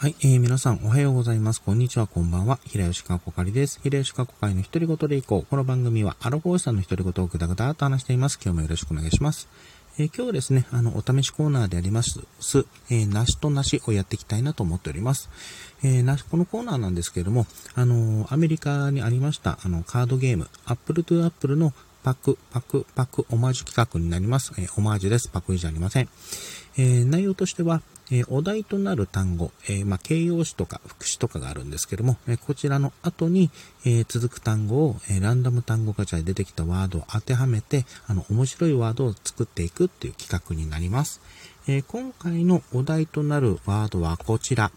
はい、えー、皆さんおはようございます。こんにちは、こんばんは。平吉川こかりです。平吉川こかりの独り言でいこう。この番組はアロフォーさんの独り言をぐだぐだと話しています。今日もよろしくお願いします。えー、今日はですね、あの、お試しコーナーであります、す、えー、梨と梨をやっていきたいなと思っております。えー、梨、このコーナーなんですけれども、あのー、アメリカにありました、あの、カードゲーム、アップルトゥアップルのパク、パク、パク、オマージュ企画になります。えー、オマージュです。パクじゃありません。えー、内容としては、え、お題となる単語、え、まあ、形容詞とか副詞とかがあるんですけども、えこちらの後に、え続く単語を、えランダム単語ガチャで出てきたワードを当てはめて、あの、面白いワードを作っていくっていう企画になります。え今回のお題となるワードはこちら。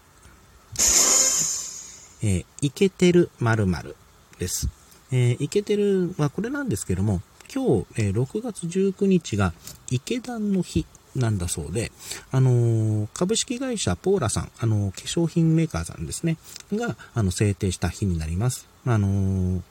えイケてる〇〇です。えイケてるはこれなんですけども、今日、え6月19日が池田の日なんだそうで、あのー、株式会社ポーラさん、あのー、化粧品メーカーさんですね、が、あの、制定した日になります。あのー、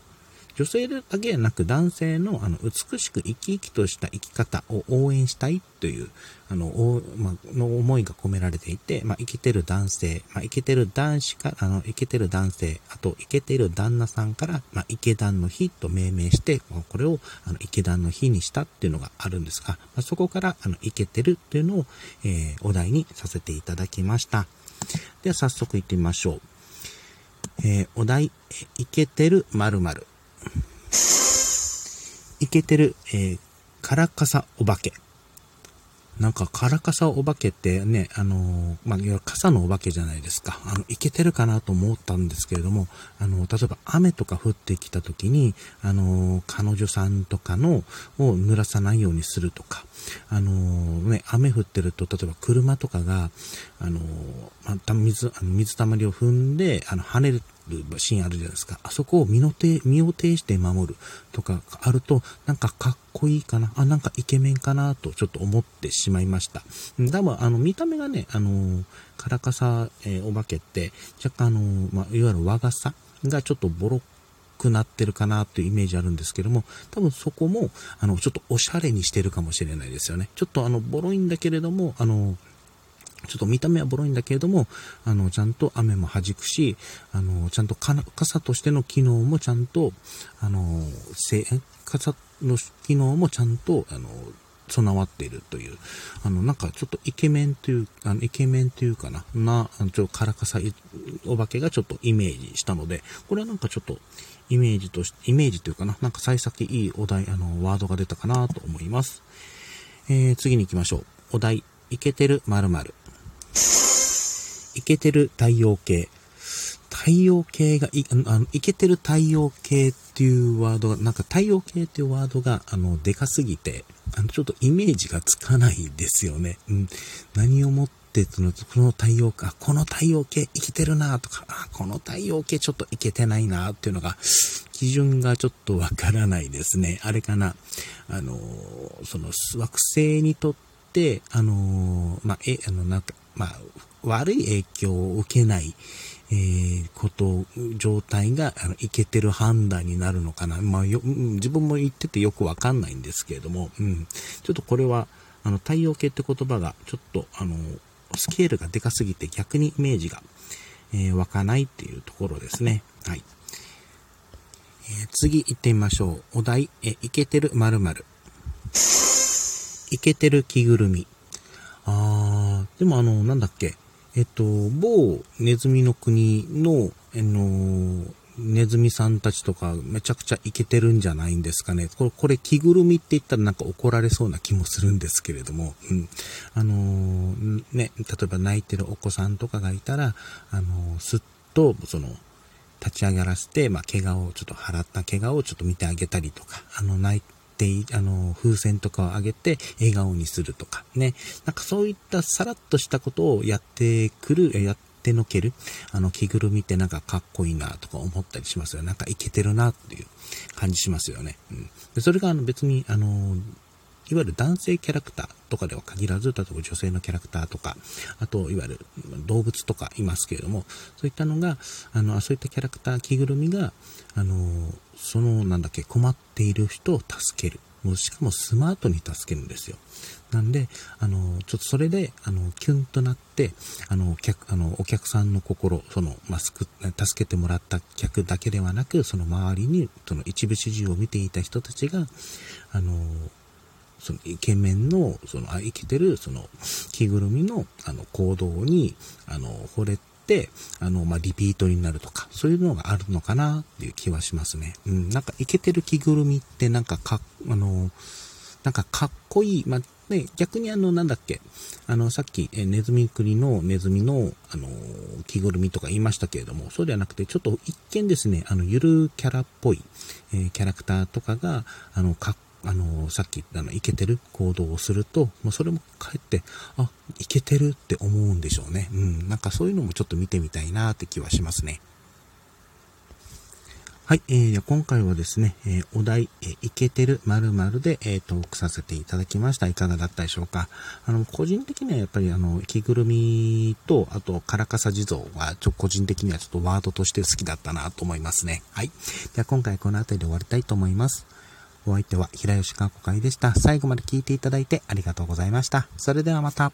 女性だけでなく男性のあの美しく生き生きとした生き方を応援したいというあの、まあ、の思いが込められていて、まあ、生きてる男性、まあ、生きてる男子か、あの、生きてる男性、あと、生けてる旦那さんから、まあ、池団の日と命名して、これを、あの、池団の日にしたっていうのがあるんですが、まあ、そこから、あの、生けてるっていうのを、えー、お題にさせていただきました。では、早速行ってみましょう。えー、お題、いけてる〇〇。いけてる、えー、カラカサお化け。なんか、カラカサお化けってね、あのー、まあ、いわゆる傘のお化けじゃないですか。あの、いけてるかなと思ったんですけれども、あの、例えば雨とか降ってきた時に、あのー、彼女さんとかの、を濡らさないようにするとか、あのー、ね、雨降ってると、例えば車とかが、あのまた水、水たまりを踏んで、あの、跳ねるシーンあるじゃないですか。あそこを身の手、身を挺して守るとかあると、なんかかっこいいかな、あ、なんかイケメンかなとちょっと思ってしまいました。多分、あの、見た目がね、あの、カラカサ、えー、お化けって、若干あの、まあ、いわゆる和傘がちょっとボロくなってるかなというイメージあるんですけども、多分そこも、あの、ちょっとおしゃれにしてるかもしれないですよね。ちょっとあの、ボロいんだけれども、あの、ちょっと見た目はボロいんだけれども、あの、ちゃんと雨も弾くし、あの、ちゃんと傘としての機能もちゃんと、あの、せ傘の機能もちゃんと、あの、備わっているという、あの、なんかちょっとイケメンという、あのイケメンというかな、な、ちょっとカラカサお化けがちょっとイメージしたので、これはなんかちょっとイメージとして、イメージというかな、なんか幸先いいお題、あの、ワードが出たかなと思います。えー、次に行きましょう。お題、イケてる〇〇。イケてる太陽系。太陽系がい、あの、イケてる太陽系っていうワードが、なんか太陽系っていうワードが、あの、でかすぎて、あの、ちょっとイメージがつかないですよね。うん。何をもって、その、この太陽系、この太陽系生きてるなとか、あ、この太陽系ちょっといけてないなっていうのが、基準がちょっとわからないですね。あれかな。あの、その、惑星にとって、あの、まあ、え、あの、なんか、まあ、悪い影響を受けない、えー、こと、状態が、あの、いけてる判断になるのかな。まあ、よ、自分も言っててよくわかんないんですけれども、うん。ちょっとこれは、あの、太陽系って言葉が、ちょっと、あの、スケールがでかすぎて逆にイメージが、えー、湧かないっていうところですね。はい。えー、次行ってみましょう。お題、え、いけてる〇〇。いけてる着ぐるみ。でもあの、なんだっけ？えっと、某ネズミの国の、あの、ネズミさんたちとかめちゃくちゃイケてるんじゃないんですかね。これ、これ着ぐるみって言ったらなんか怒られそうな気もするんですけれども、うん。あのー、ね、例えば泣いてるお子さんとかがいたら、あのー、すっと、その、立ち上がらせて、まあ、怪我を、ちょっと払った怪我をちょっと見てあげたりとか、あの、泣いて、あの、風船とかをあげて笑顔にするとかね。なんかそういったさらっとしたことをやってくる、やってのける、あの、着ぐるみってなんかかっこいいなとか思ったりしますよ。なんかいけてるなっていう感じしますよね。うん。でそれがあの別に、あの、いわゆる男性キャラクターとかでは限らず、例えば女性のキャラクターとか、あと、いわゆる動物とかいますけれども、そういったのが、あの、そういったキャラクター、着ぐるみが、あの、その、なんだっけ、困っている人を助ける。もうしかもスマートに助けるんですよ。なんで、あの、ちょっとそれで、あの、キュンとなって、あの、客、あの、お客さんの心、その、まあ、助けてもらった客だけではなく、その周りに、その一部始終を見ていた人たちが、あの、そのイケメンの、その、あ生きてる、その、着ぐるみの、あの、行動に、あの、惚れて、あの、まあ、リピートになるとか、そういうのがあるのかなっていう気はしますね。うん、なんか、イケてる着ぐるみってなんかか、あの、なんかかっこいい、まあ、ね、逆にあの、なんだっけ、あの、さっき、えネズミクリのネズミの、あの、着ぐるみとか言いましたけれども、そうではなくて、ちょっと一見ですね、あの、ゆるキャラっぽい、えー、キャラクターとかが、あの、かっあの、さっき言ったの、いけてる行動をすると、もうそれもかえって、あ、いけてるって思うんでしょうね。うん、なんかそういうのもちょっと見てみたいなって気はしますね。はい、えー、今回はですね、えー、お題、えー、いけてる〇〇で、えー、トークさせていただきました。いかがだったでしょうかあの、個人的にはやっぱりあの、着ぐるみと、あと、カラカサ地蔵は、ちょ、個人的にはちょっとワードとして好きだったなと思いますね。はい。では今回この辺りで終わりたいと思います。お相手は平吉川子会でした。最後まで聞いていただいてありがとうございました。それではまた。